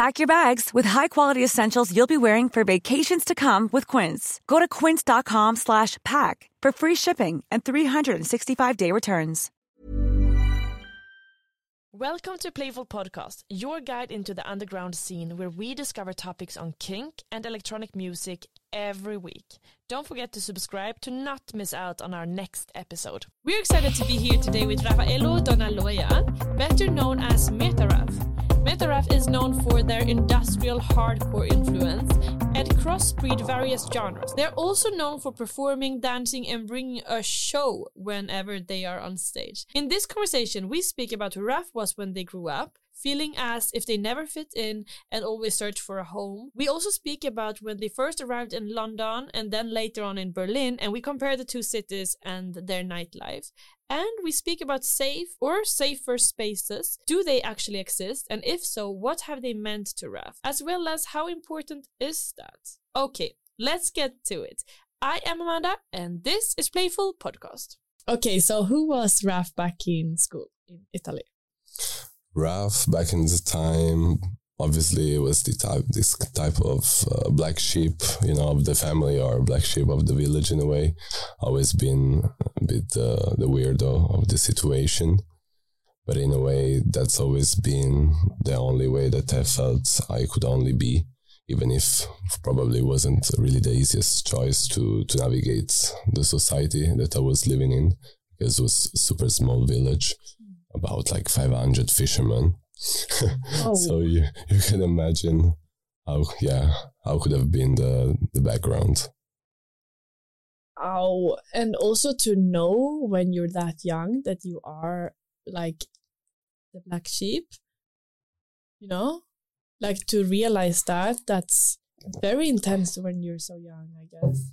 Pack your bags with high-quality essentials you'll be wearing for vacations to come with Quince. Go to quince.com slash pack for free shipping and 365-day returns. Welcome to Playful Podcast, your guide into the underground scene where we discover topics on kink and electronic music every week. Don't forget to subscribe to not miss out on our next episode. We're excited to be here today with Rafaelo Donaloya, better known as Métaraph. Is known for their industrial hardcore influence and crossbreed various genres. They're also known for performing, dancing, and bringing a show whenever they are on stage. In this conversation, we speak about who was when they grew up, feeling as if they never fit in and always search for a home. We also speak about when they first arrived in London and then later on in Berlin, and we compare the two cities and their nightlife. And we speak about safe or safer spaces. Do they actually exist? And if so, what have they meant to Raph? As well as how important is that? Okay, let's get to it. I am Amanda, and this is Playful Podcast. Okay, so who was Raph back in school in Italy? Raph back in the time obviously it was the type this type of uh, black sheep you know of the family or black sheep of the village in a way. Always been a bit uh, the weirdo of the situation. But in a way that's always been the only way that i felt i could only be even if probably wasn't really the easiest choice to to navigate the society that i was living in because it was super small village about like 500 fishermen. Oh. so you, you can imagine how yeah how could have been the the background. Oh and also to know when you're that young that you are like the black sheep you know? Like to realize that that's very intense when you're so young i guess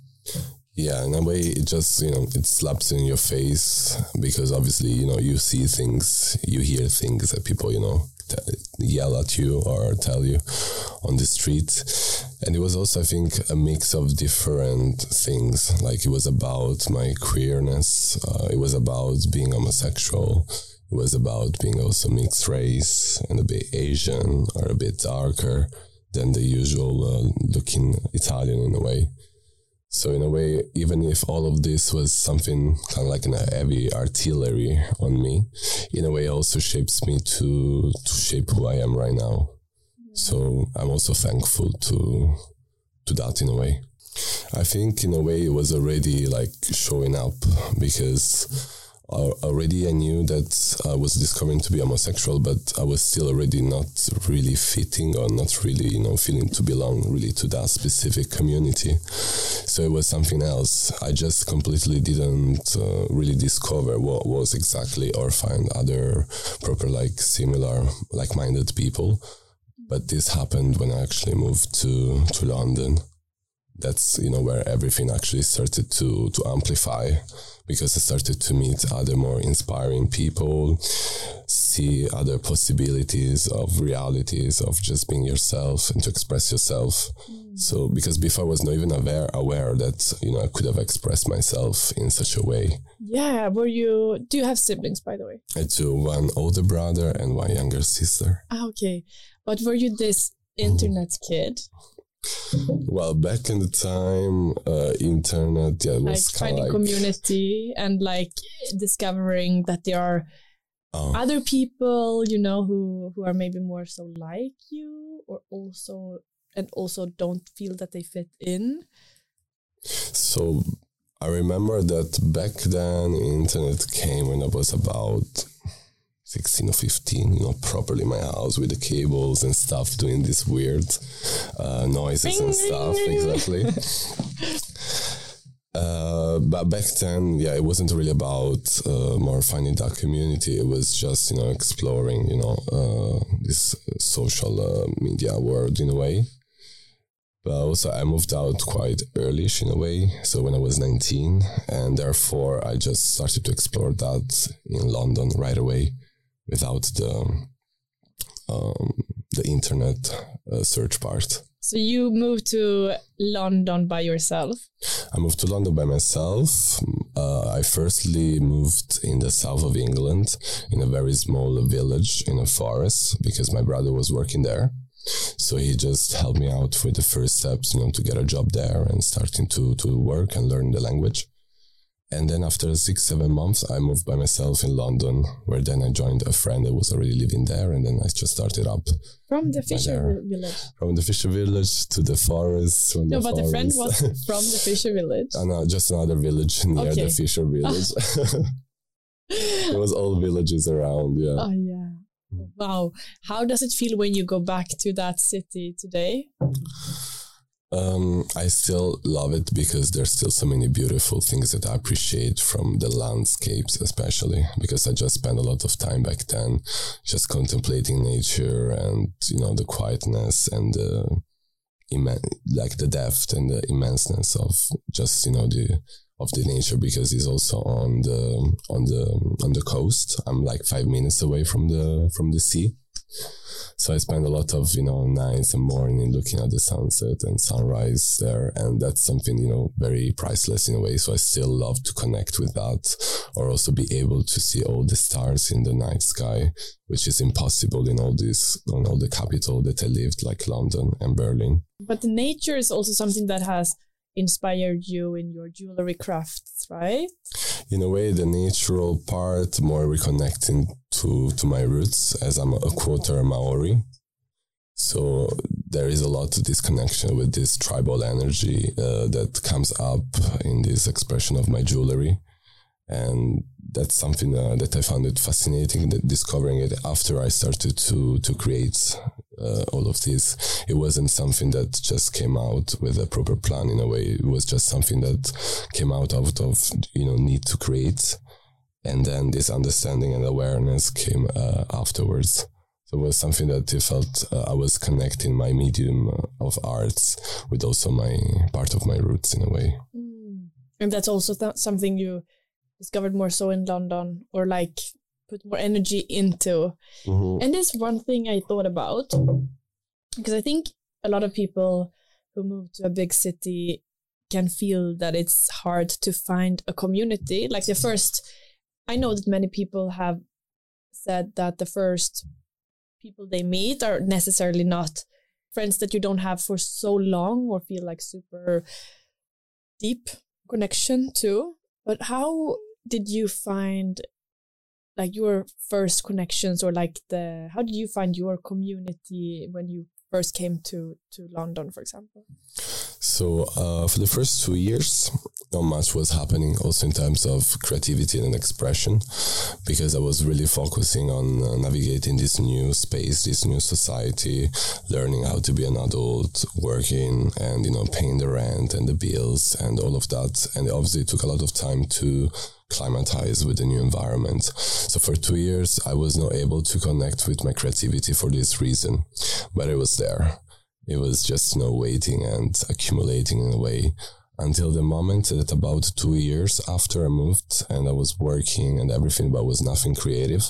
yeah in a way it just you know it slaps in your face because obviously you know you see things you hear things that people you know t- yell at you or tell you on the street. And it was also i think a mix of different things. Like it was about my queerness uh, it was about being homosexual it was about being also mixed race and a bit asian or a bit darker than the usual uh, looking italian in a way so in a way, even if all of this was something kind of like an heavy artillery on me, in a way also shapes me to to shape who I am right now. Mm-hmm. So I'm also thankful to to that in a way. I think in a way it was already like showing up because already I knew that I was discovering to be homosexual, but I was still already not really fitting or not really, you know, feeling to belong really to that specific community. So it was something else. I just completely didn't uh, really discover what was exactly or find other proper, like similar, like minded people. But this happened when I actually moved to, to London that's you know where everything actually started to to amplify because I started to meet other more inspiring people, see other possibilities of realities of just being yourself and to express yourself. Mm. So because before I was not even aware aware that you know I could have expressed myself in such a way. Yeah, were you? Do you have siblings, by the way? I do. One older brother and one younger sister. Ah, okay, but were you this internet mm. kid? Well back in the time uh, internet yeah was like finding like, community and like discovering that there are oh. other people you know who who are maybe more so like you or also and also don't feel that they fit in so i remember that back then internet came when i was about 16 or 15, you know, properly my house with the cables and stuff, doing these weird uh, noises and stuff. Exactly. uh, but back then, yeah, it wasn't really about uh, more finding that community. It was just, you know, exploring, you know, uh, this social uh, media world in a way. But also, I moved out quite early in a way. So when I was 19, and therefore I just started to explore that in London right away without the um, the internet uh, search part. So you moved to London by yourself? I moved to London by myself. Uh, I firstly moved in the south of England in a very small village in a forest because my brother was working there. So he just helped me out with the first steps, you know, to get a job there and starting to to work and learn the language. And then after six, seven months, I moved by myself in London, where then I joined a friend that was already living there. And then I just started up. From the Fisher village? From the Fisher village to the forest. no, the but forest. the friend was from the Fisher village. no, just another village near okay. the Fisher village. it was all villages around, yeah. Oh, yeah. Mm. Wow. How does it feel when you go back to that city today? Um, I still love it because there's still so many beautiful things that I appreciate from the landscapes, especially because I just spent a lot of time back then just contemplating nature and you know the quietness and the like the depth and the immenseness of just you know the of the nature because it's also on the on the on the coast. I'm like five minutes away from the from the sea. So I spend a lot of, you know, nights and morning looking at the sunset and sunrise there. And that's something, you know, very priceless in a way. So I still love to connect with that or also be able to see all the stars in the night sky, which is impossible in all this, in all the capital that I lived, like London and Berlin. But nature is also something that has inspired you in your jewelry crafts, right? In a way, the natural part, more reconnecting to, to my roots as I'm a quarter Maori. So there is a lot of this connection with this tribal energy uh, that comes up in this expression of my jewelry. And that's something uh, that I found it fascinating, discovering it after I started to, to create uh, all of this. It wasn't something that just came out with a proper plan in a way. It was just something that came out out of you know need to create, and then this understanding and awareness came uh, afterwards. So it was something that I felt uh, I was connecting my medium of arts with also my part of my roots in a way. Mm. And that's also th- something you discovered more so in London, or like put more energy into. Mm-hmm. And there's one thing I thought about because I think a lot of people who move to a big city can feel that it's hard to find a community. Like the first, I know that many people have said that the first people they meet are necessarily not friends that you don't have for so long or feel like super deep connection to. But how did you find like your first connections or like the how did you find your community when you first came to to London, for example? So uh, for the first two years, not much was happening. Also in terms of creativity and expression, because I was really focusing on uh, navigating this new space, this new society, learning how to be an adult, working, and you know paying the rent and the bills and all of that. And obviously, it took a lot of time to climatize with the new environment. So for two years, I was not able to connect with my creativity for this reason, but it was there. it was just you know waiting and accumulating in a way until the moment that about two years after I moved and I was working and everything, but was nothing creative.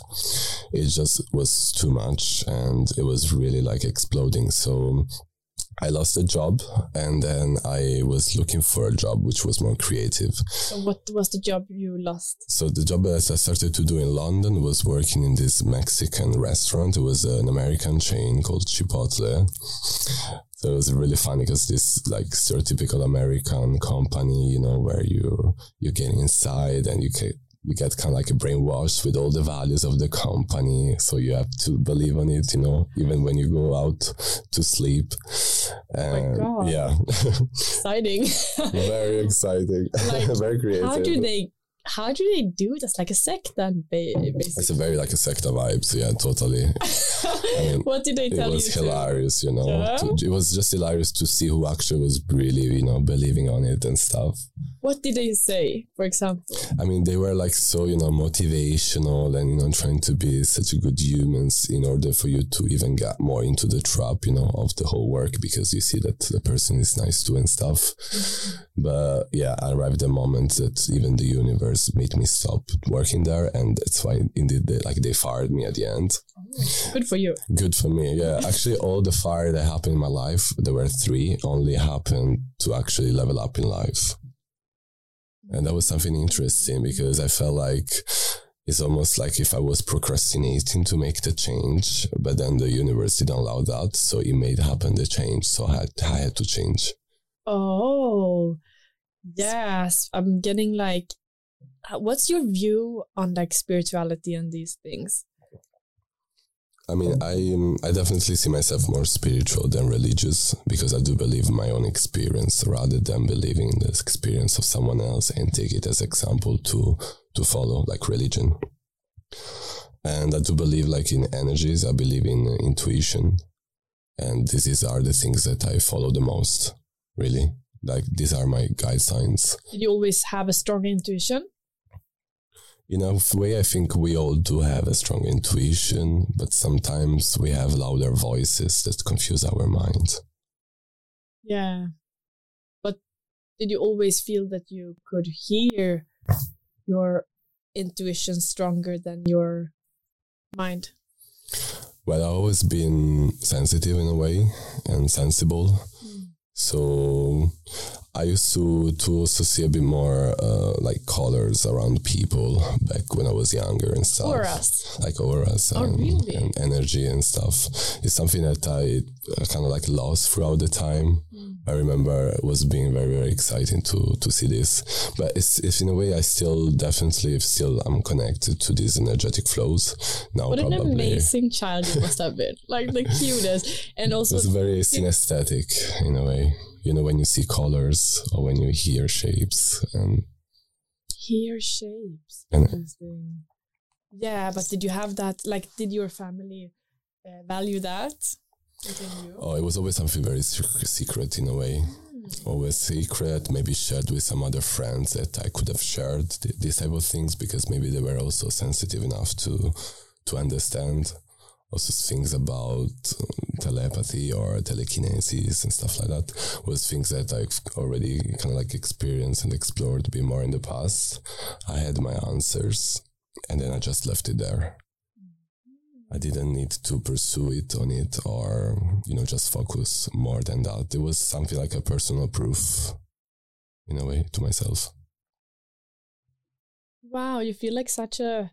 It just was too much and it was really like exploding. So I lost a job and then I was looking for a job which was more creative. So what was the job you lost? So the job that I started to do in London was working in this Mexican restaurant. It was an American chain called Chipotle. So it was really funny because this like stereotypical American company, you know, where you you get inside and you can you get kind of like a brainwashed with all the values of the company. So you have to believe on it, you know, even when you go out to sleep. And oh my God. Yeah. Exciting. Very exciting. Like, Very creative. How do they how do they do it? It's like a sect then, basically. It's a very like a secta vibe. So yeah, totally. I mean, what did they tell you? It was hilarious, you know. Yeah? To, it was just hilarious to see who actually was really, you know, believing on it and stuff. What did they say, for example? I mean, they were like so, you know, motivational and, you know, trying to be such a good humans in order for you to even get more into the trap, you know, of the whole work because you see that the person is nice to and stuff. Mm-hmm. But yeah, I arrived the moment that even the universe made me stop working there. And that's why indeed they, like they fired me at the end. Oh, good for you. Good for me. Yeah. Actually, all the fire that happened in my life, there were three, only happened to actually level up in life. And that was something interesting because I felt like it's almost like if I was procrastinating to make the change, but then the universe didn't allow that. So it made happen the change. So I had, I had to change. Oh, yes. I'm getting like, what's your view on like spirituality and these things? I mean, I I definitely see myself more spiritual than religious because I do believe my own experience rather than believing in the experience of someone else and take it as example to to follow like religion. And I do believe like in energies. I believe in uh, intuition, and these are the things that I follow the most. Really, like these are my guide signs. Did you always have a strong intuition? In a way, I think we all do have a strong intuition, but sometimes we have louder voices that confuse our mind. Yeah. But did you always feel that you could hear your intuition stronger than your mind? Well, I've always been sensitive in a way and sensible. Mm. So I used to to also see a bit more uh, like colors around people back when I was younger and stuff. Auras. Like auras oh, and, really? and, energy and stuff. It's something that I uh, kind of like lost throughout the time. Mm. I remember it was being very very exciting to to see this, but it's it's in a way I still definitely still I'm connected to these energetic flows now. What probably. an amazing child you must have been! Like the cutest, and also it was very synesthetic in a way you know when you see colors or when you hear shapes and hear shapes interesting yeah but did you have that like did your family uh, value that oh it was always something very secret in a way. Mm. always secret maybe shared with some other friends that i could have shared th- these type of things because maybe they were also sensitive enough to to understand also things about um, telepathy or telekinesis and stuff like that was things that I've already kind of like experienced and explored a bit more in the past. I had my answers and then I just left it there. I didn't need to pursue it on it or, you know, just focus more than that. It was something like a personal proof in a way to myself. Wow, you feel like such a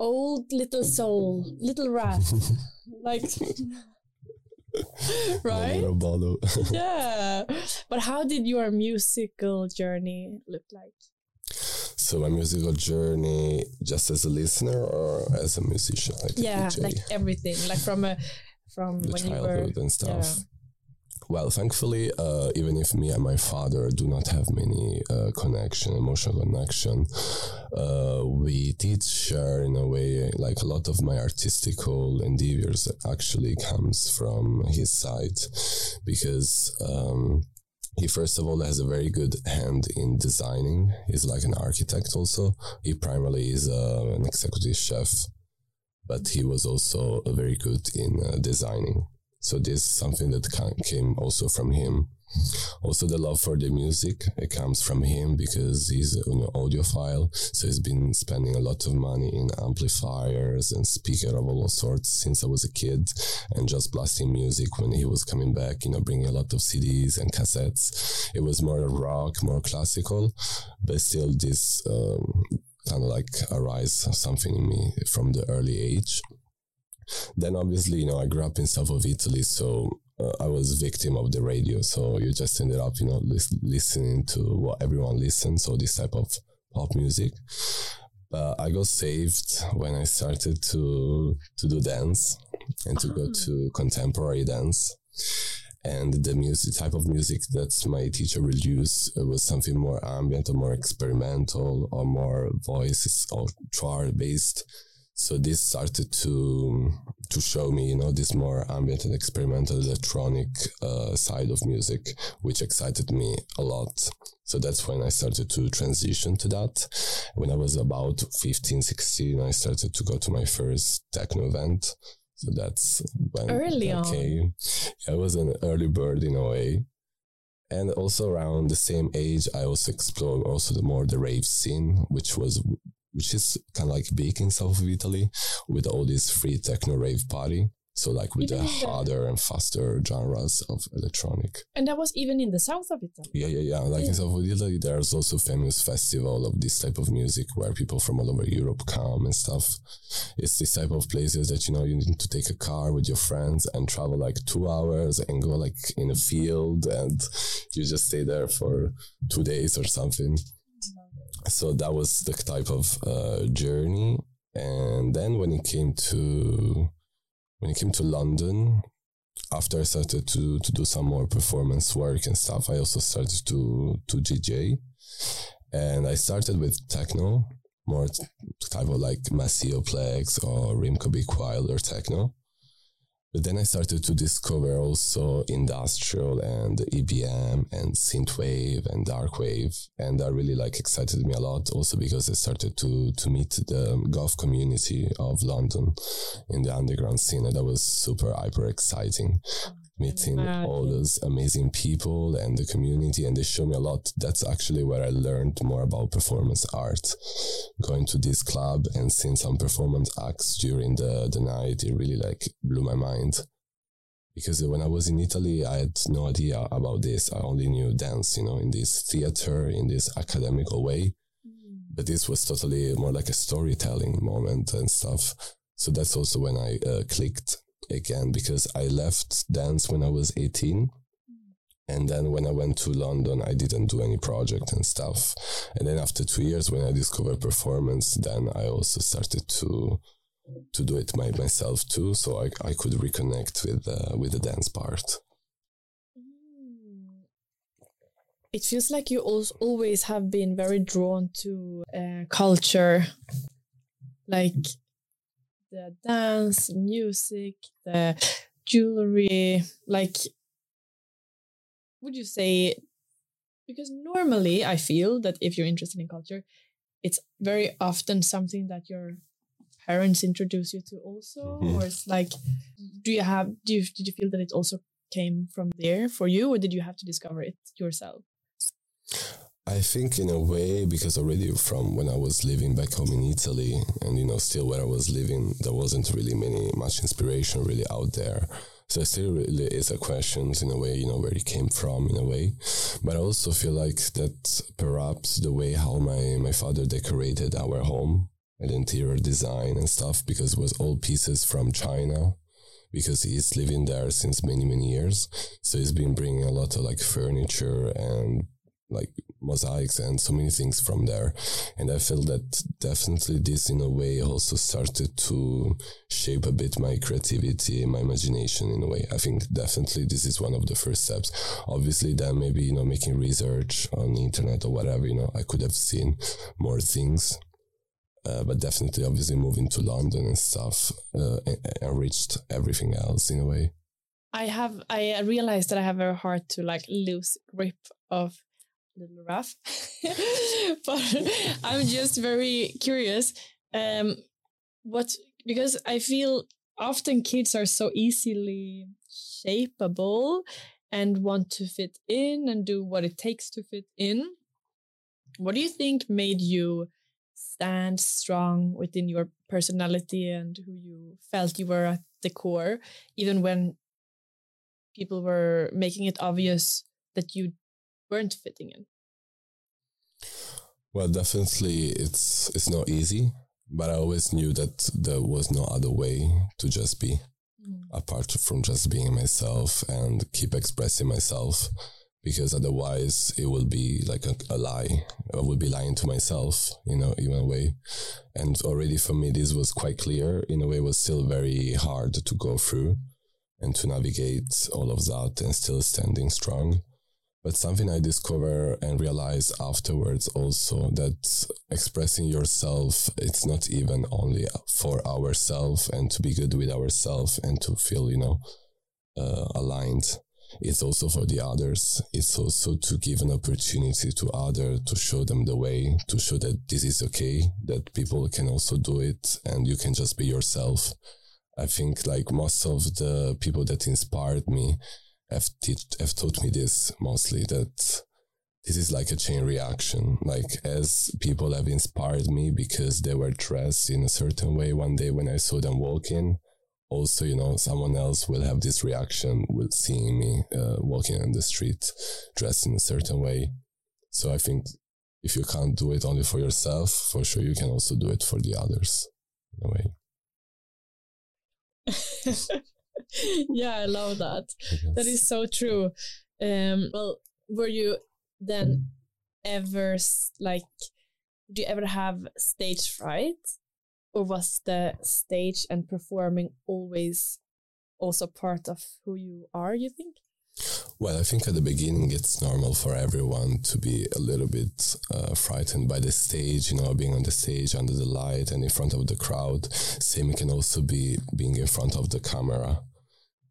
old little soul, little rat, like right? yeah. But how did your musical journey look like? So my musical journey, just as a listener or as a musician, like yeah, like everything, like from a from the when childhood you were, and stuff. Yeah. Well, thankfully, uh, even if me and my father do not have many uh, connection, emotional connection, uh, we did share in a way like a lot of my artistical endeavors actually comes from his side because um, he first of all has a very good hand in designing. He's like an architect also. He primarily is uh, an executive chef, but he was also very good in uh, designing So this is something that came also from him. Also, the love for the music it comes from him because he's an audiophile. So he's been spending a lot of money in amplifiers and speaker of all sorts since I was a kid, and just blasting music when he was coming back. You know, bringing a lot of CDs and cassettes. It was more rock, more classical, but still this um, kind of like arise something in me from the early age. Then obviously, you know, I grew up in south of Italy, so uh, I was victim of the radio. So you just ended up, you know, lis- listening to what everyone listens. So this type of pop music. But I got saved when I started to to do dance and to go ah. to contemporary dance. And the music type of music that my teacher will use was something more ambient or more experimental or more voices or chart based so this started to to show me, you know, this more ambient and experimental electronic uh, side of music, which excited me a lot. So that's when I started to transition to that. When I was about 15, 16, I started to go to my first techno event. So that's when early on. Came. I was an early bird in a way. And also around the same age, I also explored also the more the rave scene, which was which is kind of like big in south of Italy with all these free techno rave party. So like with even the harder and faster genres of electronic. And that was even in the south of Italy. Yeah, yeah, yeah. Like yeah. in south of Italy, there's also famous festival of this type of music where people from all over Europe come and stuff. It's this type of places that you know you need to take a car with your friends and travel like two hours and go like in a field and you just stay there for two days or something so that was the type of uh, journey. And then when it came to when it came to london after i started to to do some more performance work and stuff i also started to to dj and i started with techno more type of like Plex or Rimco Big Wild or techno but then I started to discover also industrial and EBM and synthwave and darkwave, and that really like excited me a lot. Also because I started to to meet the goth community of London in the underground scene, and that was super hyper exciting meeting all those amazing people and the community and they show me a lot. That's actually where i learned more about performance art. Going to this club and seeing some performance acts during the, the night it really like blew my mind. Because when i was in italy i had no idea about this. I only knew dance you know in this theater in this academical way. Mm. but this was totally more like a storytelling moment and stuff. So that's also when i uh, clicked again because I left dance when I was 18. And then when I went to London, I didn't do any project and stuff. And then after two years, when I discovered performance, then I also started to to do it my, myself too, so I, I could reconnect with uh, with the dance part. It feels like you always have been very drawn to uh, culture, like the dance, music, the jewelry, like would you say because normally I feel that if you're interested in culture, it's very often something that your parents introduce you to also mm-hmm. or it's like do you have do you did you feel that it also came from there for you or did you have to discover it yourself I think in a way because already from when I was living back home in Italy and you know still where I was living there wasn't really many much inspiration really out there. So still really is a question in a way you know where it came from in a way. But I also feel like that perhaps the way how my my father decorated our home and interior design and stuff because it was all pieces from China because he's living there since many many years. So he's been bringing a lot of like furniture and like mosaics and so many things from there. And I feel that definitely this in a way also started to shape a bit my creativity, my imagination in a way. I think definitely this is one of the first steps. Obviously then maybe, you know, making research on the internet or whatever, you know, I could have seen more things. Uh, but definitely, obviously, moving to London and stuff uh, enriched everything else in a way. I have I realized that I have a hard to like lose grip of little rough, but I'm just very curious. Um, what because I feel often kids are so easily shapeable and want to fit in and do what it takes to fit in. What do you think made you stand strong within your personality and who you felt you were at the core, even when people were making it obvious that you weren't fitting in? Well, definitely, it's it's not easy, but I always knew that there was no other way to just be, mm. apart from just being myself and keep expressing myself, because otherwise it will be like a, a lie. I will be lying to myself, you know, in a way. And already for me, this was quite clear. In a way, it was still very hard to go through and to navigate all of that and still standing strong. But something I discover and realize afterwards also that expressing yourself, it's not even only for ourselves and to be good with ourselves and to feel, you know, uh, aligned. It's also for the others. It's also to give an opportunity to others to show them the way, to show that this is okay, that people can also do it and you can just be yourself. I think like most of the people that inspired me, have, have taught me this mostly that this is like a chain reaction. Like as people have inspired me because they were dressed in a certain way one day when I saw them walking, also, you know, someone else will have this reaction with seeing me uh, walking on the street dressed in a certain way. So I think if you can't do it only for yourself, for sure you can also do it for the others in a way. yeah, I love that. That is so true. Um, well, were you then ever like, do you ever have stage fright? Or was the stage and performing always also part of who you are, you think? Well, I think at the beginning it's normal for everyone to be a little bit uh, frightened by the stage, you know, being on the stage under the light and in front of the crowd. Same can also be being in front of the camera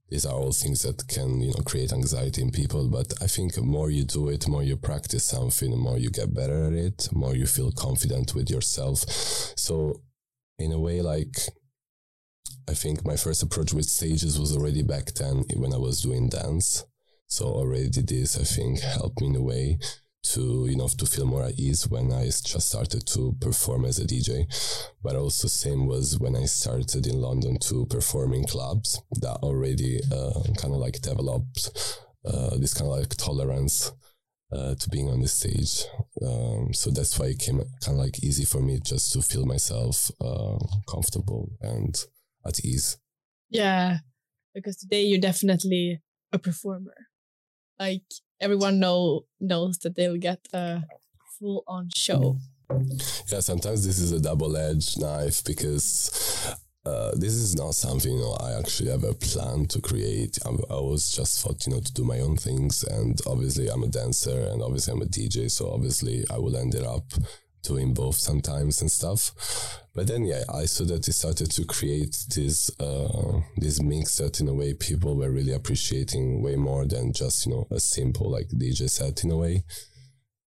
these are all things that can you know create anxiety in people but i think more you do it more you practice something the more you get better at it more you feel confident with yourself. So in a way like i think my first approach with stages was already back then when i was doing dance. So already this i think helped me in a way to you know to feel more at ease when I just started to perform as a DJ. But also same was when I started in London to perform in clubs that already uh, kind of like developed uh, this kind of like tolerance uh, to being on the stage. Um, so that's why it came kind of like easy for me just to feel myself uh, comfortable and at ease. Yeah, because today you're definitely a performer. Like everyone know knows that they'll get a full on show. Yeah, sometimes this is a double edged knife because uh, this is not something you know I actually ever planned to create. I, I was just thought you know to do my own things, and obviously I'm a dancer, and obviously I'm a DJ, so obviously I will end up doing both sometimes and stuff. But then, yeah, I saw that it started to create this uh, this mix that, in a way, people were really appreciating way more than just you know a simple like DJ set in a way.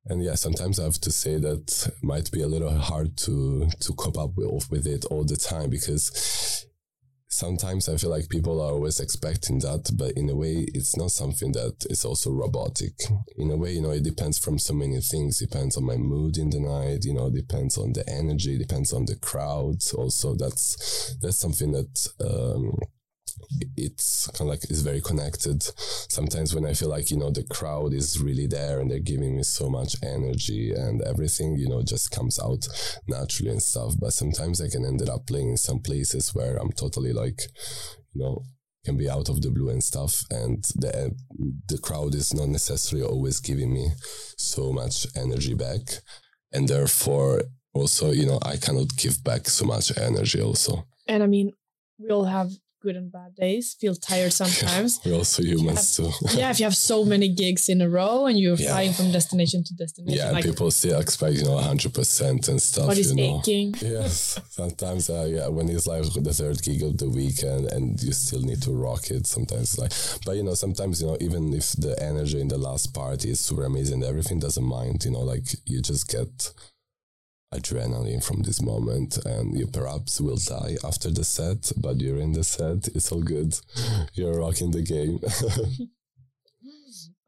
And yeah, sometimes I have to say that might be a little hard to to cope up with, with it all the time because sometimes I feel like people are always expecting that, but in a way, it's not something that is also robotic. In a way, you know, it depends from so many things. Depends on my mood in the night. You know, depends on the energy. Depends on the crowd. Also, that's that's something that um, it's kind of like it's very connected. Sometimes when I feel like you know the crowd is really there and they're giving me so much energy and everything, you know, just comes out naturally and stuff. But sometimes I can end up playing in some places where I'm totally like, you know, can be out of the blue and stuff, and the the crowd is not necessarily always giving me so much energy back, and therefore also you know I cannot give back so much energy also. And I mean, we all have good and bad days, feel tired sometimes. We're also humans have, too. yeah, if you have so many gigs in a row and you're yeah. flying from destination to destination. Yeah, like, people still expect, you know, 100% and stuff. You know. aching. Yes. Sometimes, uh, yeah, when it's like the third gig of the weekend and you still need to rock it, sometimes like, but you know, sometimes, you know, even if the energy in the last part is super amazing, everything doesn't mind, you know, like you just get adrenaline from this moment and you perhaps will die after the set but during the set it's all good. You're rocking the game.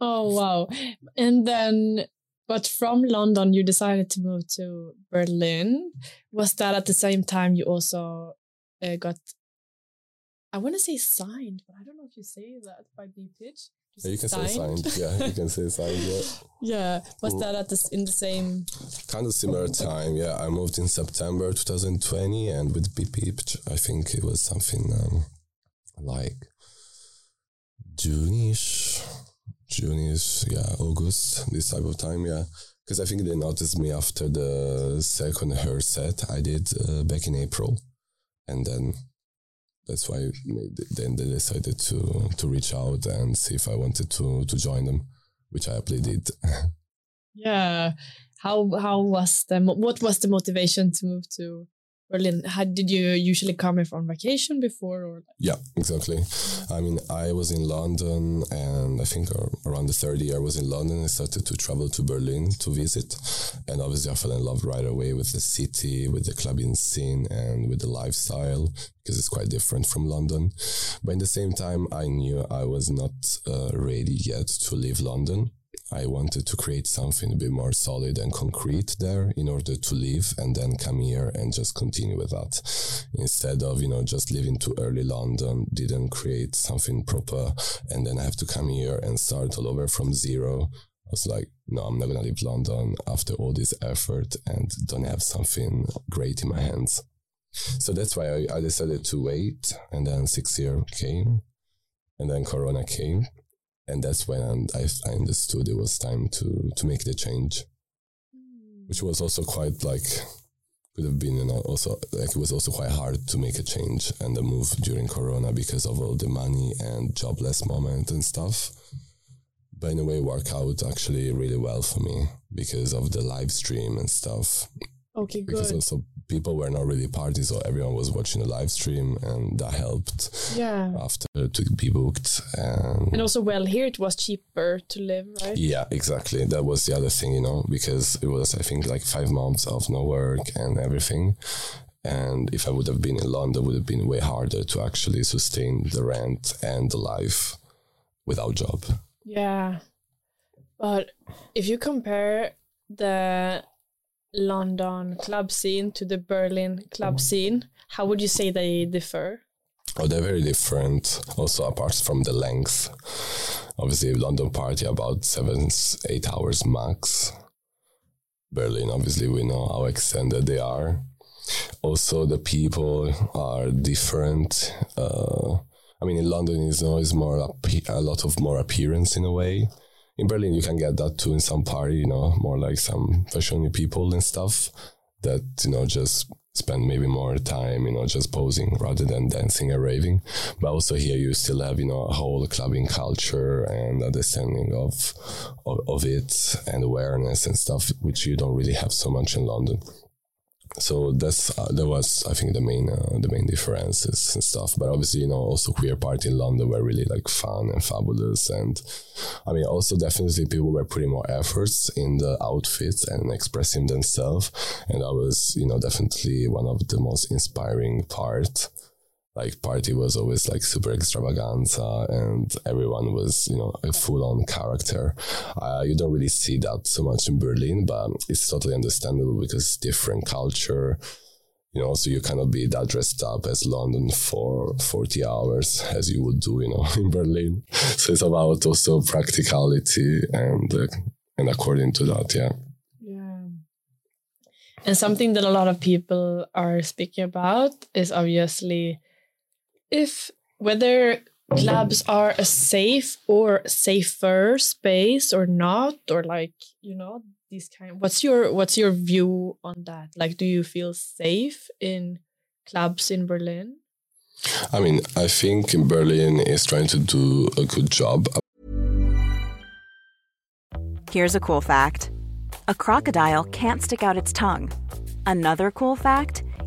Oh wow. And then but from london you decided to move to berlin. Was that at the same time you also uh, got i want to say signed but i don't know if you say that by BPitch yeah, you can signed. say signed. Yeah, you can say signed. Yeah. yeah. Was that at the in the same? Kind of similar time. Yeah, I moved in September 2020, and with BP, I think it was something um, like June-ish, June-ish, yeah, August, this type of time. Yeah, because I think they noticed me after the second her set I did uh, back in April, and then that's why then they decided to to reach out and see if I wanted to to join them, which I happily did. yeah, how how was the what was the motivation to move to Berlin. How did you usually come here on vacation before? Or yeah, exactly. I mean, I was in London, and I think around the third year I was in London. I started to travel to Berlin to visit, and obviously I fell in love right away with the city, with the clubbing scene, and with the lifestyle because it's quite different from London. But in the same time, I knew I was not uh, ready yet to leave London. I wanted to create something a bit more solid and concrete there in order to leave and then come here and just continue with that. Instead of, you know, just leaving to early London, didn't create something proper and then I have to come here and start all over from zero. I was like, no, I'm not to leave London after all this effort and don't have something great in my hands. So that's why I, I decided to wait. And then six year came and then Corona came and that's when I, I understood it was time to to make the change, mm. which was also quite like could have been also like it was also quite hard to make a change and a move during Corona because of all the money and jobless moment and stuff. But in a way, work out actually really well for me because of the live stream and stuff. Okay, good. Because also people were not really parties, so everyone was watching the live stream, and that helped. Yeah. After to be booked, and and also well here it was cheaper to live, right? Yeah, exactly. That was the other thing, you know, because it was I think like five months of no work and everything. And if I would have been in London, it would have been way harder to actually sustain the rent and the life without job. Yeah. But if you compare the London club scene to the Berlin club scene? How would you say they differ? Oh, they're very different. Also, apart from the length, obviously, London party about seven, eight hours max. Berlin, obviously, we know how extended they are. Also, the people are different. Uh, I mean, in London, is always more a lot of more appearance in a way in Berlin, you can get that too in some party, you know, more like some fashion people and stuff that, you know, just spend maybe more time, you know, just posing rather than dancing or raving. But also here you still have, you know, a whole clubbing culture and understanding of, of, of it and awareness and stuff, which you don't really have so much in London so that's uh, that was I think the main uh, the main differences and stuff. But obviously, you know, also queer party in London were really like fun and fabulous, and I mean, also definitely people were putting more efforts in the outfits and expressing themselves, and that was you know definitely one of the most inspiring part like party was always like super extravaganza and everyone was you know a full-on character. Uh, you don't really see that so much in berlin but it's totally understandable because different culture. You know so you cannot be that dressed up as london for 40 hours as you would do you know in berlin. So it's about also practicality and uh, and according to that yeah. Yeah. And something that a lot of people are speaking about is obviously if whether clubs are a safe or safer space or not or like you know these kind what's your what's your view on that? Like do you feel safe in clubs in berlin? I mean i think berlin is trying to do a good job. Here's a cool fact. A crocodile can't stick out its tongue. Another cool fact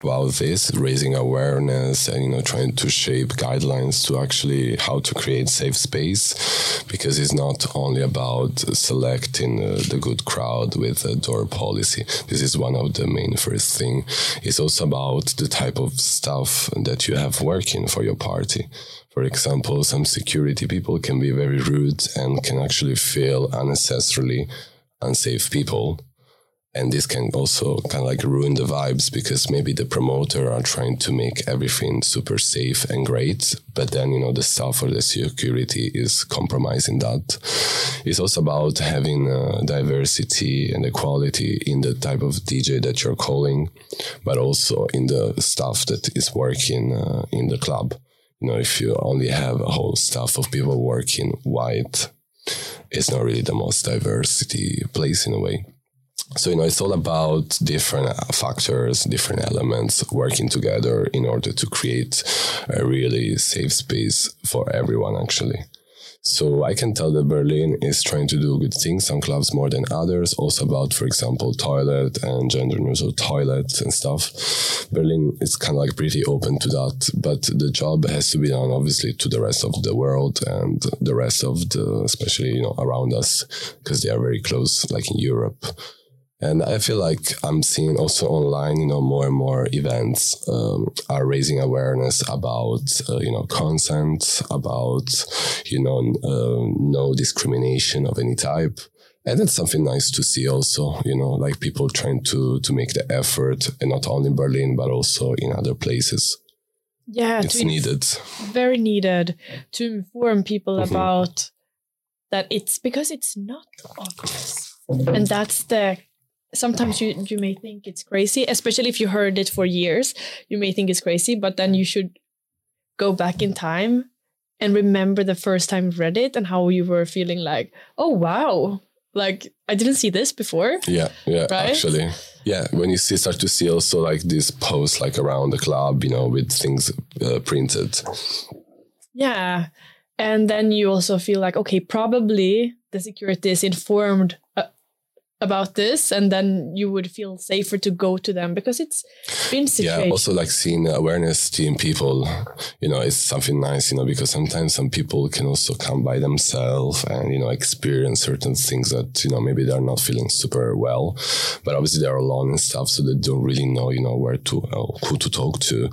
about this, raising awareness and you know trying to shape guidelines to actually how to create safe space, because it's not only about selecting uh, the good crowd with a door policy. This is one of the main first thing. It's also about the type of stuff that you have working for your party. For example, some security people can be very rude and can actually feel unnecessarily unsafe people and this can also kind of like ruin the vibes because maybe the promoter are trying to make everything super safe and great but then you know the staff or the security is compromising that. It's also about having uh, diversity and equality in the type of dj that you're calling but also in the staff that is working uh, in the club. You know if you only have a whole staff of people working white it's not really the most diversity place in a way so, you know, it's all about different uh, factors, different elements working together in order to create a really safe space for everyone, actually. So I can tell that Berlin is trying to do good things, some clubs more than others, also about, for example, toilet and gender neutral toilets and stuff. Berlin is kind of like pretty open to that, but the job has to be done obviously to the rest of the world and the rest of the, especially, you know, around us, because they are very close, like in Europe. And I feel like I'm seeing also online, you know, more and more events um, are raising awareness about, uh, you know, consent, about, you know, uh, no discrimination of any type. And that's something nice to see also, you know, like people trying to, to make the effort and not only in Berlin, but also in other places. Yeah, it's needed. Very needed to inform people mm-hmm. about that it's because it's not obvious. And that's the sometimes you you may think it's crazy especially if you heard it for years you may think it's crazy but then you should go back in time and remember the first time you read it and how you were feeling like oh wow like i didn't see this before. Yeah yeah right? actually. Yeah when you see start to see also like these posts like around the club you know with things uh, printed. Yeah and then you also feel like okay probably the security is informed about this and then you would feel safer to go to them because it's been situation. yeah also like seeing awareness team people you know it's something nice you know because sometimes some people can also come by themselves and you know experience certain things that you know maybe they're not feeling super well but obviously they're alone and stuff so they don't really know you know where to uh, who to talk to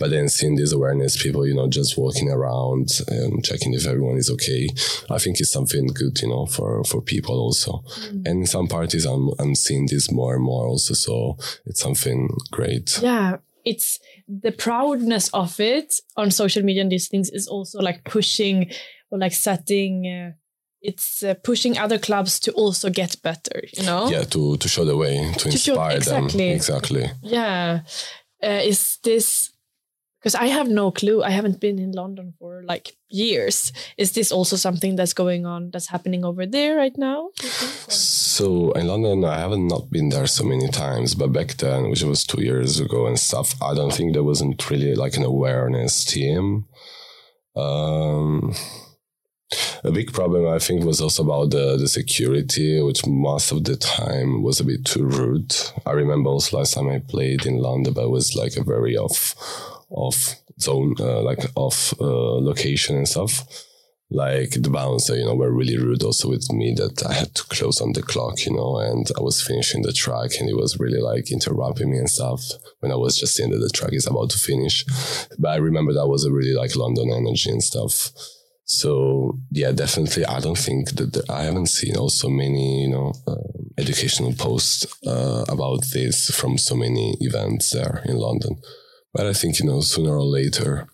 but then seeing these awareness people you know just walking around and checking if everyone is okay i think it's something good you know for for people also mm. and in some parts parties, I'm I'm seeing this more and more also. So it's something great. Yeah, it's the proudness of it on social media and these things is also like pushing or like setting. Uh, it's uh, pushing other clubs to also get better. You know. Yeah, to to show the way, to, to inspire show, exactly. them. Exactly. Yeah. Uh, is this because I have no clue. I haven't been in London for like years. Is this also something that's going on, that's happening over there right now? So in London, I haven't not been there so many times, but back then, which was two years ago and stuff, I don't think there wasn't really like an awareness team. Um, a big problem, I think, was also about the, the security, which most of the time was a bit too rude. I remember also last time I played in London, but it was like a very off off zone, uh, like off uh, location and stuff. Like the bouncer, you know, were really rude also with me that I had to close on the clock, you know, and I was finishing the track and he was really like interrupting me and stuff when I was just saying that the track is about to finish. But I remember that was a really like London energy and stuff. So yeah, definitely. I don't think that I haven't seen also many, you know, uh, educational posts uh, about this from so many events there in London. But I think you know sooner or later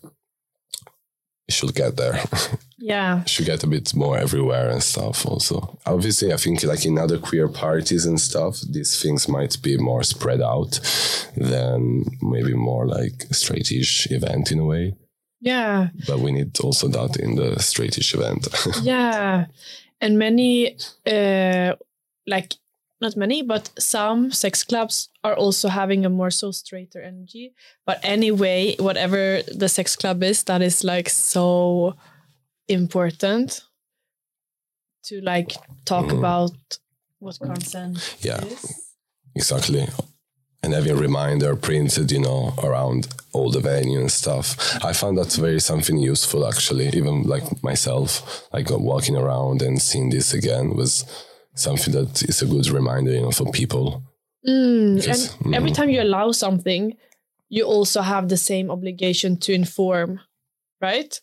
it should get there. Yeah. should get a bit more everywhere and stuff. Also, obviously, I think like in other queer parties and stuff, these things might be more spread out than maybe more like straightish event in a way Yeah. but we need also that in the straightish event. Yeah. And many, uh, like, not many, but some sex clubs are also having a more so straighter energy. But anyway, whatever the sex club is, that is like so important to like talk Mhm. about what consent Yeah. is. exactly. And having a reminder printed, you know, around all the venue and stuff. I found that very something useful actually. Even like myself, like walking around and seeing this again was something that is a good reminder, you know, for people. Mm, Because- and every mm. time you allow something, you also have the same obligation to inform, right?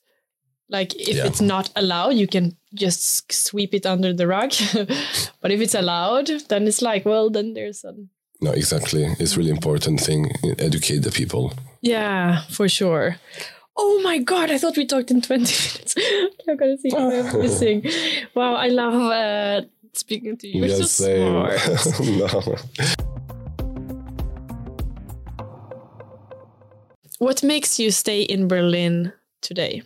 Like if Yeah. it's not allowed, you can just sweep it under the rug. but if it's allowed, then it's like, well, then there's a No, exactly. It's really important thing. Educate the people. yeah, for sure. Oh my god! I thought we talked in twenty minutes. I'm gonna see what I'm missing. Wow, I love uh, speaking to you. You're Yes, so same. no. What makes you stay in Berlin today?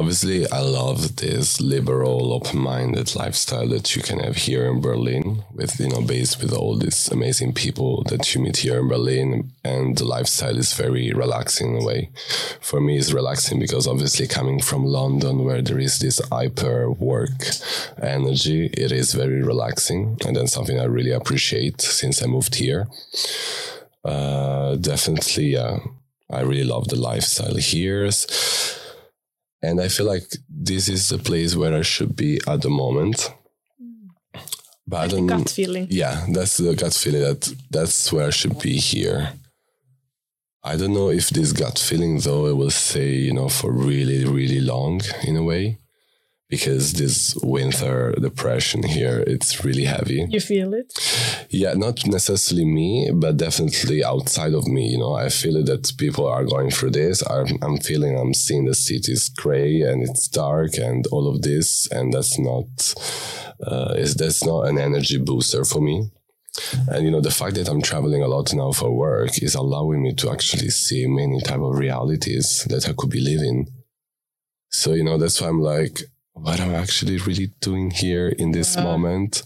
Obviously, I love this liberal, open-minded lifestyle that you can have here in Berlin, with you know, based with all these amazing people that you meet here in Berlin, and the lifestyle is very relaxing in a way. For me, it's relaxing because obviously coming from London, where there is this hyper work energy, it is very relaxing, and then something I really appreciate since I moved here. Uh, definitely, yeah, I really love the lifestyle here. And I feel like this is the place where I should be at the moment. But I Like the don't gut feeling. Yeah, that's the gut feeling that that's where I should be here. I don't know if this gut feeling though it will stay, you know, for really, really long in a way. Because this winter depression here, it's really heavy. You feel it? Yeah, not necessarily me, but definitely outside of me. You know, I feel it that people are going through this. I'm, I'm feeling, I'm seeing the city is gray and it's dark and all of this, and that's not, uh, is that's not an energy booster for me. And you know, the fact that I'm traveling a lot now for work is allowing me to actually see many type of realities that I could be living. So you know, that's why I'm like, what I'm actually really doing here in this Yeah. moment?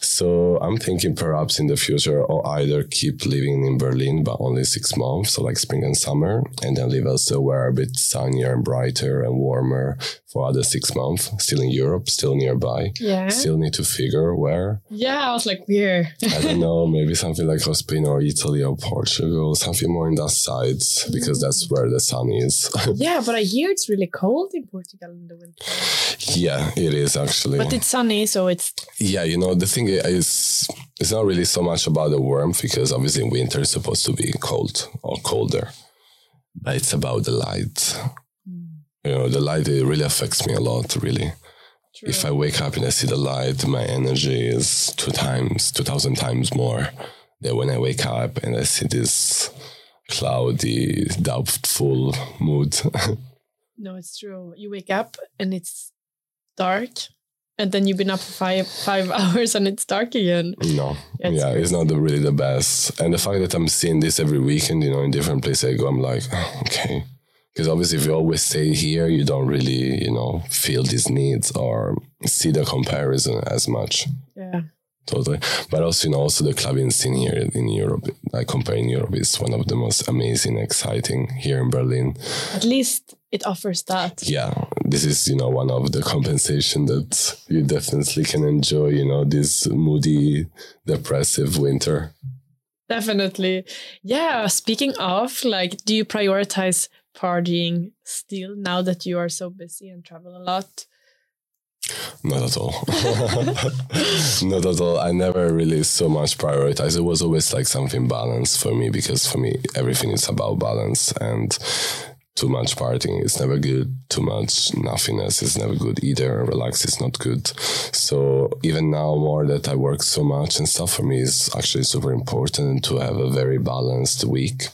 So I'm thinking perhaps in the future, I'll either keep living in Berlin, but only six months, so like spring and summer, and then live elsewhere a bit sunnier and brighter and warmer for other six months, still in Europe, still nearby. Yeah. Still need to figure where. Yeah, I was like, where? I don't know, maybe something like Spain or Italy or Portugal, something more in that side, because mm. that's where the sun is. yeah, but I hear it's really cold in Portugal in the winter. Yeah, it is actually. But it's sunny, so it's Yeah, you know, the thing is, it's not really so much about the warmth because obviously winter is supposed to be cold or colder, but it's about the light. Mm. You know, the light it really affects me a lot, really. true. If I wake up and I see the light, my energy is two times, 2,000 times more than when I wake up and I see this cloudy, doubtful mood. no, it's true. You wake up and it's dark, and then you've been up for five five hours and it's dark again. No, Yeah, it's yeah, it's not the, really the best. And the fact that I'm seeing this every weekend, you know, in different places I go, I'm like, oh, okay. Because obviously, if you always stay here, you don't really, you know, feel these needs or see the comparison as much. Yeah. Totally. But also, you know, also the clubbing scene here in Europe, like in Europe, is one of the most amazing, exciting here in Berlin. At least it offers that. Yeah, this is, you know, one of the compensation that you definitely can enjoy, you know, this moody, depressive winter. Definitely. Yeah. Speaking of, like, do you prioritize partying still now that you are so busy and travel a lot? Not at all. Not at all. I never really so much prioritized. It was always like something balanced for me because for me, everything is about balance. And too much partying is never good. Too much nothingness is never good either. Relax is not good. So even now, more that I work so much and stuff for me is actually super important to have a very balanced week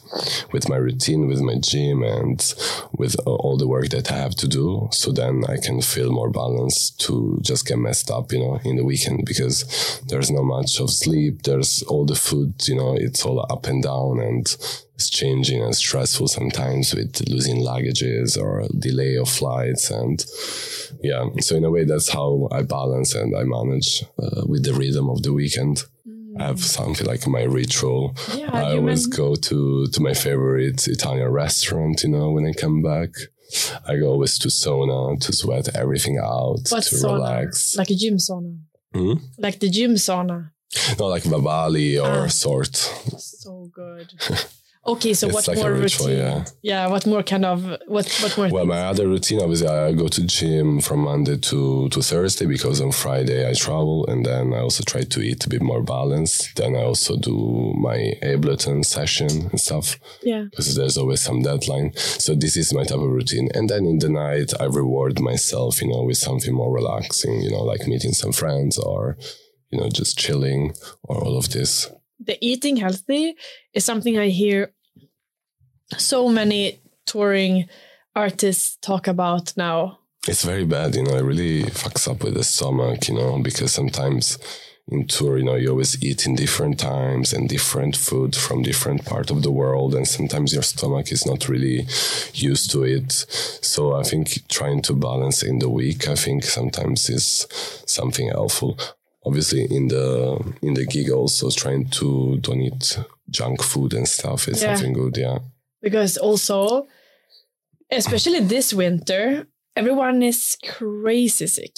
with my routine, with my gym, and with all the work that I have to do. So then I can feel more balanced to just get messed up, you know, in the weekend because there's not much of sleep. There's all the food, you know, it's all up and down and it's changing and stressful sometimes with losing luggages or delay of flights and yeah so in a way that's how i balance and i manage uh, with the rhythm of the weekend I have something like my ritual. Yeah, I always men- go to, to my favorite Italian restaurant, you know, when I come back. I go always to sauna to sweat everything out, to sauna? relax. Like a gym sauna. Hmm? Like the gym sauna. Not like Vabali or Ah. sort. So good. Okay, so It's what like more ritual, routine? yeah. what more kind of what what more? Well, things? my other routine, obviously, I go to gym from Monday to, to Thursday because on Friday I travel and then I also try to eat a bit more balanced. Then I also do my Ableton session and stuff yeah. because there's always some deadline. So this is my type of routine. And then in the night, I reward myself, you know, with something more relaxing, you know, like meeting some friends or, you know, just chilling or all of this. The eating healthy is something I hear so many touring artists talk about now. It's very bad, you know, it really fucks up with the stomach, you know, because sometimes in tour, you know, you always eat in different times and different food from different part of the world. And sometimes your stomach is not really used to it. So I think trying to balance in the week, I think sometimes is something helpful. Obviously in the, in the gig also trying to don't eat junk food and stuff it's Yeah. something good. Yeah. because also especially this winter everyone is crazy sick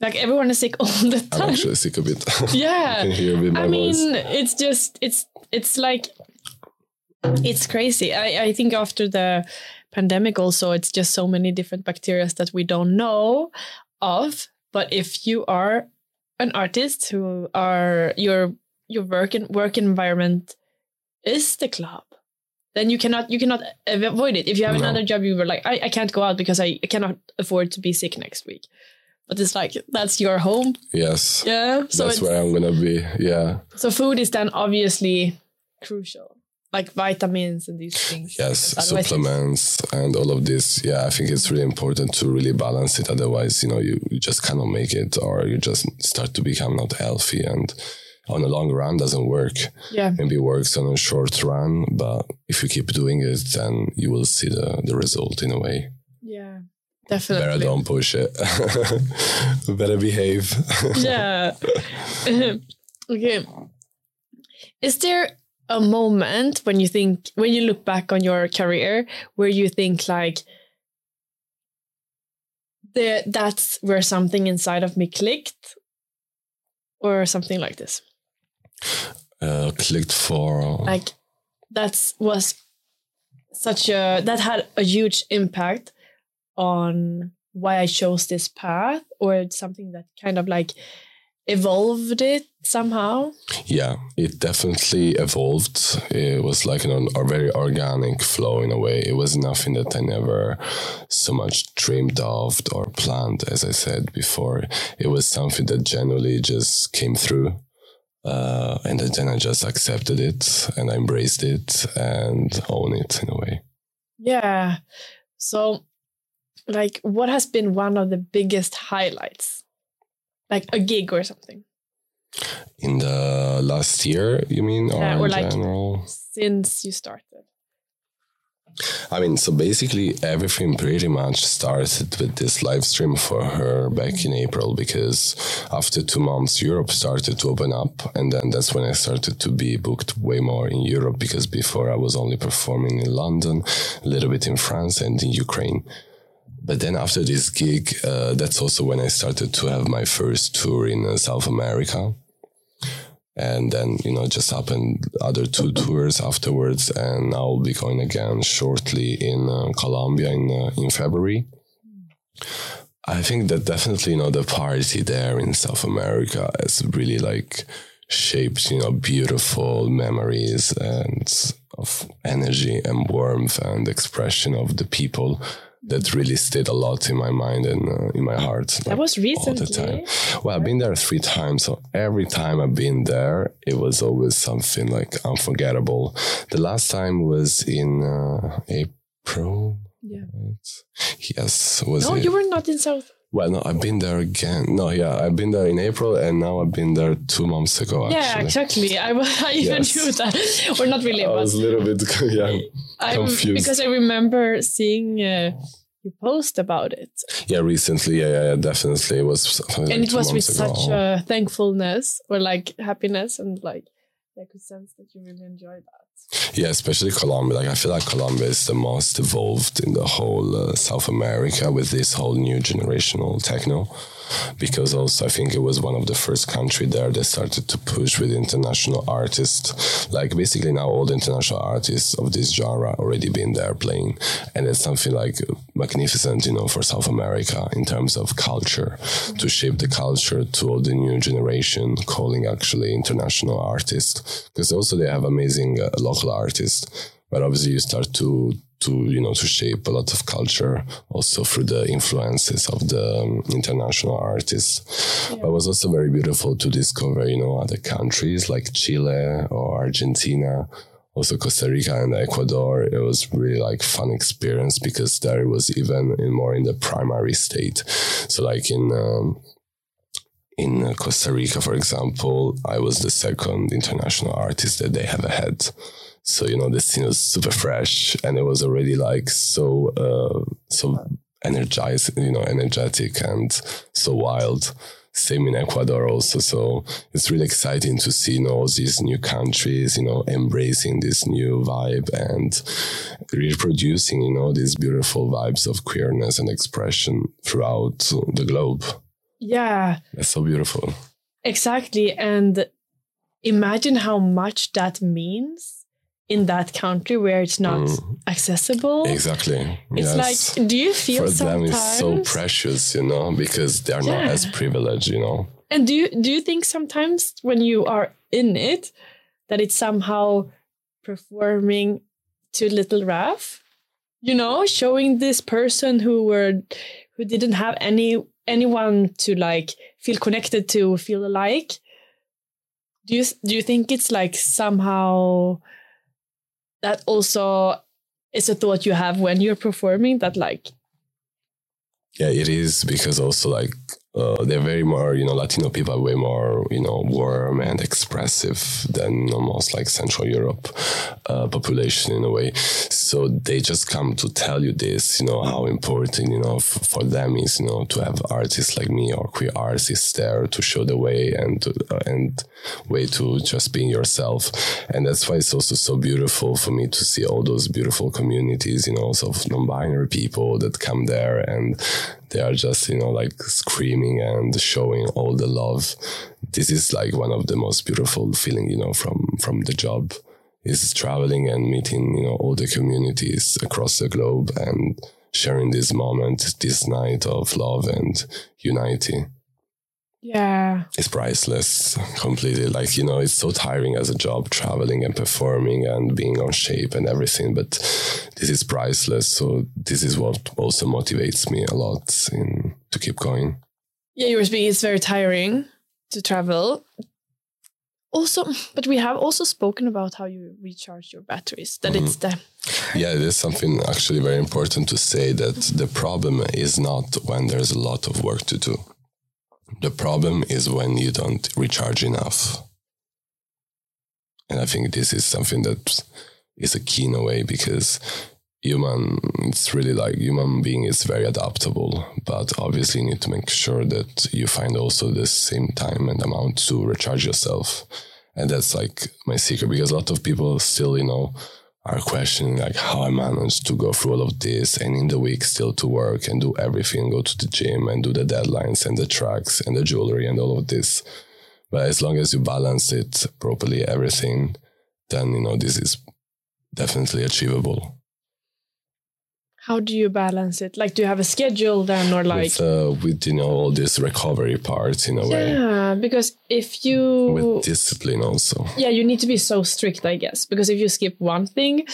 like everyone is sick all the time. I'm actually sick of it. Yeah. you can hear a bit i mean voice. it's just it's it's like it's crazy i i think after the pandemic also it's just so many different bacteria that we don't know of but if you are an artist who are your your work in, work environment is the club then you cannot you cannot avoid it if you have No. another job you were like I, I can't go out because I, I cannot afford to be sick next week but it's like that's your home Yes. yeah so That's where I'm gonna be. Yeah. so food is then obviously crucial like vitamins and these things Yes. Because Supplements and all of this. Yeah, I think it's really important to really balance it. Otherwise, you know, you, you just cannot make it or you just start to become not healthy and on a long run doesn't work. yeah Maybe works on a short run, but if you keep doing it, then you will see the, the result in a way. yeah Definitely. Better don't push it. Better behave. yeah. okay. Is there a moment when you think when you look back on your career where you think like the that's where something inside of me clicked or something like this uh, clicked for. like that's was such a that had a huge impact on why I chose this path or it's something that kind of like evolved it somehow Yeah, it definitely evolved. It was like an, a very organic flow in a way. It was nothing that I never so much dreamed of or planned, as I said before. It was something that generally just came through. Uh, and then I just accepted it and I embraced it and own it in a way. Yeah. So, like, what has been one of the biggest highlights? Like a gig or something In the last year, you mean, or, Yeah, or in like- general? since you started. I mean, so basically everything pretty much started with this live stream for HÖR back in April because after two months, Europe started to open up. And then that's when I started to be booked way more in Europe because before I was only performing in London, a little bit in France and in Ukraine. But then after this gig, uh, that's also when I started to have my first tour in uh, South America. And then you know just happened other two tours afterwards and i'll be going again shortly in uh, colombia in uh, in february. I think that definitely you know the party there in south america has really like shaped you know beautiful memories and of energy and warmth and expression of the people that really stayed a lot in my mind and uh, in my heart. That was recently. All the time. Well, I've been there three times, so every time I've been there, it was always something like unforgettable. The last time was in uh, April. Yeah. Right? Yes. Was no, it? you were not in South. Well, no, I've been there again. No, yeah, I've been there in April, and now I've been there two months ago. Actually. Yeah, exactly. I, I even yes. knew that. We're not really. I was a little bit yeah confused because I remember seeing. Uh, you post about it. Yeah, recently, yeah, yeah, definitely. It was, like and it was with ago. such a thankfulness or like happiness, and like I could sense that you really enjoyed that. Yeah, especially Colombia. Like I feel like Colombia is the most evolved in the whole uh, South America with this whole new generational techno because also I think it was one of the first country there that started to push with international artists. Like basically now all the international artists of this genre already been there playing, and it's something like magnificent, you know, for South America in terms of culture to shape the culture to all the new generation, calling actually international artists because also they have amazing uh, local artists. But obviously, you start to to you know to shape a lot of culture also through the influences of the um, international artists yeah. but it was also very beautiful to discover you know other countries like chile or argentina also costa rica and ecuador it was really like fun experience because there it was even in more in the primary state so like in um, in Costa Rica, for example, I was the second international artist that they have had. So, you know, the scene was super fresh and it was already like so, uh, so energized, you know, energetic and so wild. Same in Ecuador also. So it's really exciting to see, you know, all these new countries, you know, embracing this new vibe and reproducing, you know, these beautiful vibes of queerness and expression throughout the globe. Yeah. That's so beautiful. Exactly. And imagine how much that means in that country where it's not mm. accessible. Exactly. It's yes. like, do you feel for sometimes? them it's so precious, you know, because they are yeah. not as privileged, you know. And do you do you think sometimes when you are in it that it's somehow performing to little Raph? You know, showing this person who were who didn't have any anyone to like feel connected to, feel alike. Do you do you think it's like somehow that also is a thought you have when you're performing that like yeah it is because also like uh, they're very more, you know, Latino people are way more, you know, warm and expressive than almost like Central Europe uh, population in a way. So they just come to tell you this, you know, how important, you know, f- for them is, you know, to have artists like me or queer artists there to show the way and to, uh, and way to just being yourself. And that's why it's also so beautiful for me to see all those beautiful communities, you know, of non-binary people that come there and they are just you know like screaming and showing all the love. This is like one of the most beautiful feeling you know from from the job is traveling and meeting you know all the communities across the globe and sharing this moment this night of love and unity yeah. It's priceless completely. Like, you know, it's so tiring as a job, traveling and performing and being on shape and everything. But this is priceless. So this is what also motivates me a lot in to keep going. Yeah, you were speaking, it's very tiring to travel. Also, but we have also spoken about how you recharge your batteries. That mm-hmm. it's the yeah, there's something actually very important to say that the problem is not when there's a lot of work to do the problem is when you don't recharge enough. And I think this is something that is a key in a way because human it's really like human being is very adaptable but obviously you need to make sure that you find also the same time and amount to recharge yourself and that's like my secret because a lot of people still you know are questioning like how I managed to go through all of this and in the week still to work and do everything, go to the gym and do the deadlines and the tracks and the jewelry and all of this. But as long as you balance it properly, everything, then you know this is definitely achievable. How do you balance it? Like, do you have a schedule then, or like? with, uh, with you know all this recovery parts in a way yeah, because if you with discipline also yeah, you need to be so strict, I guess. Because if you skip one thing,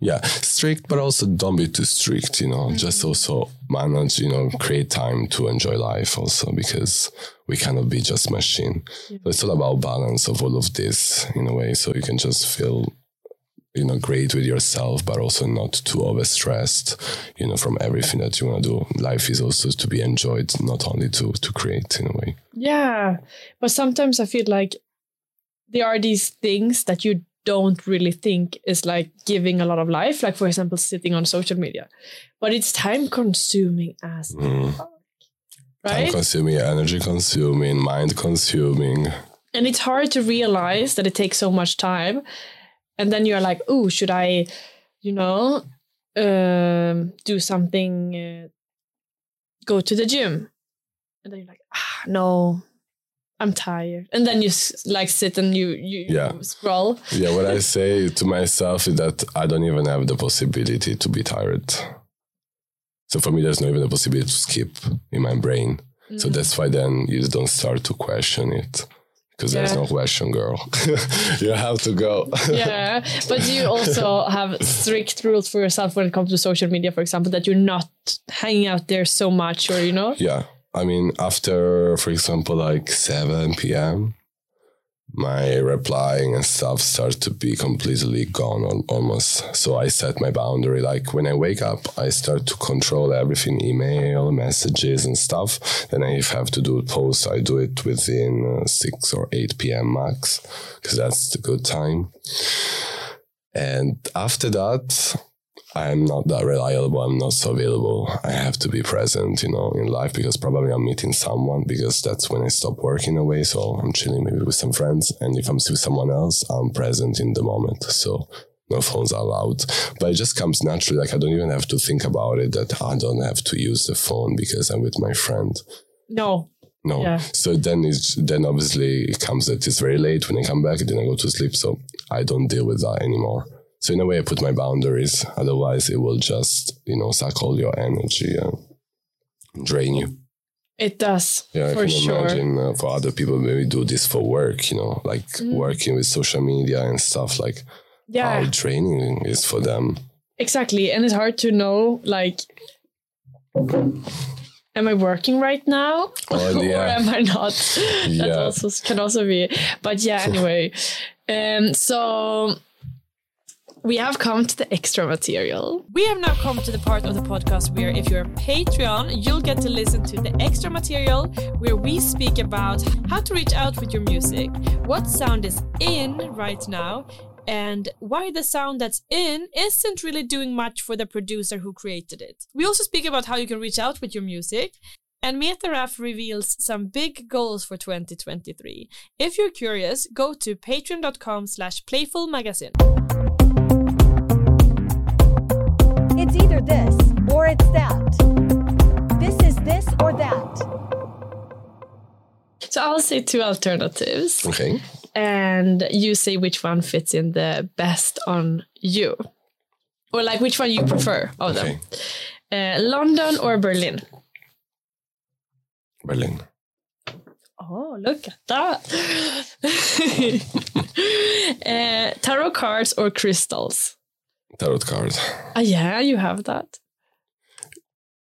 yeah strict but also don't be too strict you know just also manage you know create time to enjoy life also because we cannot be just machine so it's all about balance of all of this in a way so you can just feel you know great with yourself but also not too overstressed you know from everything that you want to do life is also to be enjoyed not only to to create in a way yeah. But sometimes I feel like there are these things that you don't really think is like giving a lot of life. Like for example, sitting on social media, but it's time consuming as Mm. fuck, time consuming energy consuming mind consuming and it's hard to realize that it takes so much time and then you're like oh should i you know um, do something uh, go to the gym and then you're like ah no i'm tired and then you like sit and you you, Yeah. scroll Yeah, what I say to myself is that I don't even have the possibility to be tired. So for me, there's not even a possibility to skip in my brain. So Mm. that's why then you don't start to question it because there's no question, girl. you have to go. yeah but you also have strict rules for yourself when it comes to social media for example that you're not hanging out there so much or you know yeah. I mean, after, for example, like 7 p.m., my replying and stuff start to be completely gone almost. So I set my boundary. Like when I wake up, I start to control everything email, messages, and stuff. Then I have to do a post, I do it within uh, 6 or 8 p.m. max because that's the good time. And after that, I'm not that reliable. I'm not so available. I have to be present, you know, in life because probably I'm meeting someone because that's when I stop working away. So I'm chilling maybe with some friends. And if I'm with someone else, I'm present in the moment. So no phones are allowed. But it just comes naturally. Like I don't even have to think about it that I don't have to use the phone because I'm with my friend. no No. Yeah. So then it's then obviously it comes that it's very late when I come back, and then I go to sleep. So I don't deal with that anymore. So in a way, I put my boundaries. Otherwise, it will just you know suck all your energy and drain you. it does Yeah, for I can sure imagine uh, for other people maybe do this for work. You know, like Mm. working with social media and stuff. Like yeah how draining it is for them. Exactly. And it's hard to know like am I working right now? Oh, or am I not? That Yeah. also can also be. But yeah, anyway. um so we have come to the extra material. We have now come to the part of the podcast where, if you're a Patreon, you'll get to listen to the extra material where we speak about how to reach out with your music, what sound is in right now, and why the sound that's in isn't really doing much for the producer who created it. We also speak about how you can reach out with your music. And Métaraph reveals some big goals for 2023. If you're curious, go to patreon.com slash playfulmagazine. It's either this or it's that. This is this or that. So I'll say two alternatives Okay. and you say which one fits in the best on you. Or like which one you prefer of them. Uh, London or Berlin? Berlin. Oh, look at that. uh, tarot cards or crystals? Tarot card. Ah, yeah, you have that.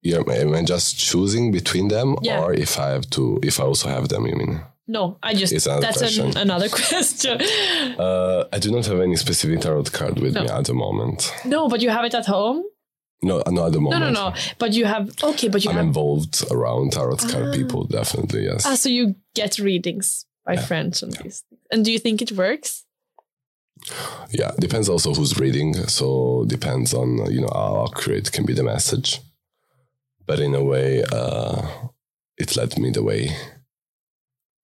Yeah, am I just choosing between them, Yeah. or if I have to, if I also have them? You mean? No, I just It's another that's question. An, another question. Uh, I do not have any specific tarot card with No. me at the moment. no, but you have it at home. No, not at the moment. no, no. No. But you have okay, but you I'm have involved around tarot card people, definitely, yes. ah, so you get readings by friends and these. things. And do you think it works? Yeah, depends also who's reading. So depends on, you know, how accurate can be the message. But in a way, uh, it led me the way.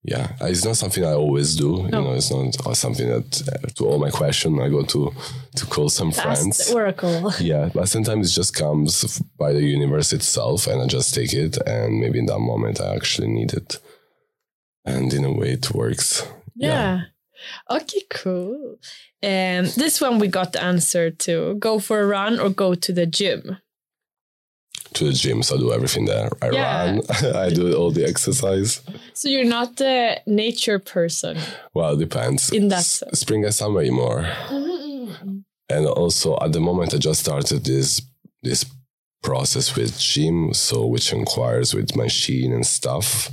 Yeah, it's not something I always do. You No. know, it's not uh, something that uh, to all my question I go to to call some Ask friends. oracle. Yeah, but sometimes it just comes by the universe itself, and I just take it, and maybe in that moment I actually need it, and in a way it works. Yeah. Okay, cool. Um, this one we got the answer to: go for a run or go to the gym. to the gym, so I do everything there. I Yeah. run, I do all the exercise. So you're not a nature person. Well, it depends. In that S- sense. spring and summer more. And also at the moment, I just started this this process with gym, so which inquires with machine and stuff,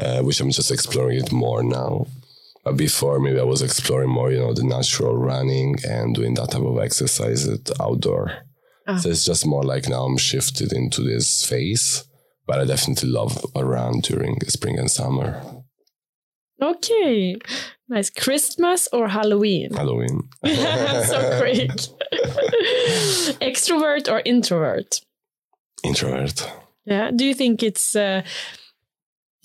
uh, which I'm just exploring it more now. But before, maybe I was exploring more, you know, the natural running and doing that type of exercise at outdoor. Ah. So it's just more like now I'm shifted into this phase. But I definitely love a run during the spring and summer. Okay. Nice. Christmas or Halloween? Halloween. so quick. Extrovert or introvert? Introvert. Yeah. Do you think it's uh,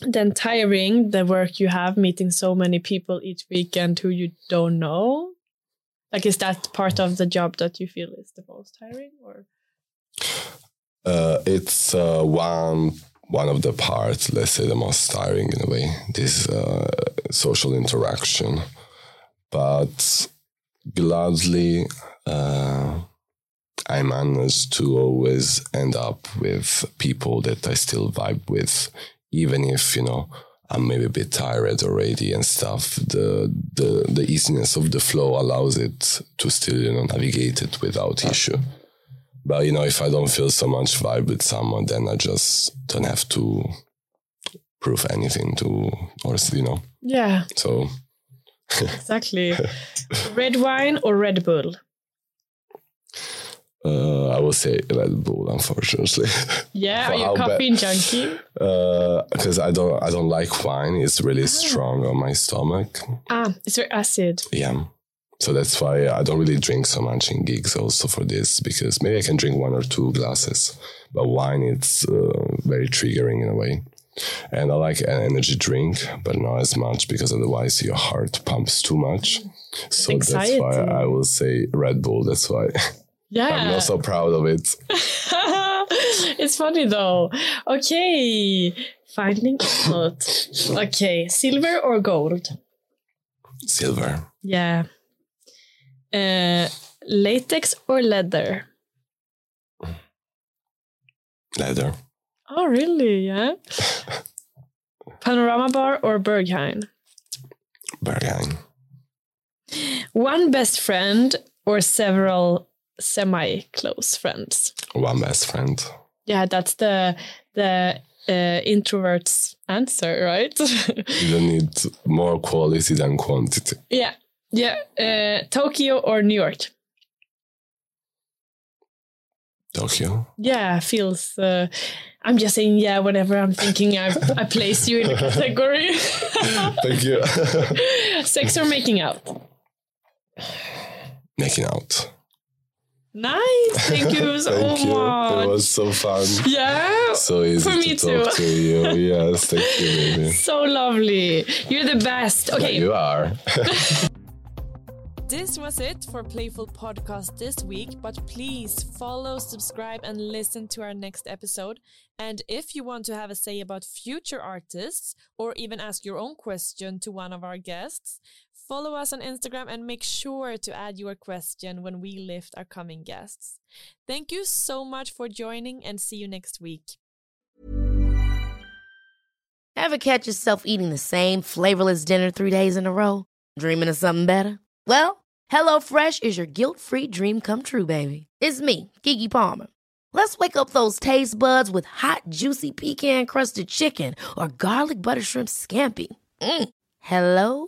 then tiring the work you have meeting so many people each weekend who you don't know? Like, is that part of the job that you feel is the most tiring? Or Uh, it's uh, one one of the parts, let's say, the most tiring in a way. This uh, social interaction, but gladly, uh, I managed to always end up with people that I still vibe with, even if you know I'm maybe a bit tired already and stuff. The the the easiness of the flow allows it to still you know navigate it without issue. But you know, if I don't feel so much vibe with someone, then I just don't have to prove anything to, or you know. yeah, So exactly. Red wine or Red Bull? Uh, I will say Red Bull, unfortunately, Yeah, are you a bad- caffeine junkie? because I don't I don't like wine. It's really strong on my stomach. Ah, it's very acid. Yeah. So that's why I don't really drink so much in gigs also for this because maybe I can drink one or two glasses, but wine it's uh, very triggering in a way. And I like an energy drink, but not as much because otherwise your heart pumps too much. So that's why I will say Red Bull. That's why Yeah. I'm not so proud of it. it's funny though. Okay, finding out. Okay, silver or gold? Silver, Yeah. Uh, latex or leather? leather, Oh, really? Yeah. Panorama bar or Berghain? Berghain, One best friend or several semi-close friends? one best friend. Yeah, that's the the uh, introvert's answer, right? You don't need more quality than quantity. yeah, yeah. Uh, Tokyo or New York? Tokyo. Yeah, feels. Uh, I'm just saying, yeah. Whenever I'm thinking, I I place you in a category. Thank you. Sex or making out? Making out. Nice. Thank you so Thank you. much. It was so fun. yeah. So easy For me to talk to you. Yes, thank you, baby. So lovely. You're the best. Yeah, Okay. you are. This was it for Playful Podcast this week, but please follow, subscribe, and listen to our next episode. And if you want to have a say about future artists or even ask your own question to one of our guests, follow us on Instagram and make sure to add your question when we lift our coming guests. Thank you so much for joining and see you next week. Ever catch yourself eating the same flavorless dinner three days in a row? Dreaming of something better? Well, HelloFresh is your guilt-free dream come true, baby. It's me, Keke Palmer. Let's wake up those taste buds with hot, juicy pecan-crusted chicken or garlic butter shrimp scampi. Mm. Hello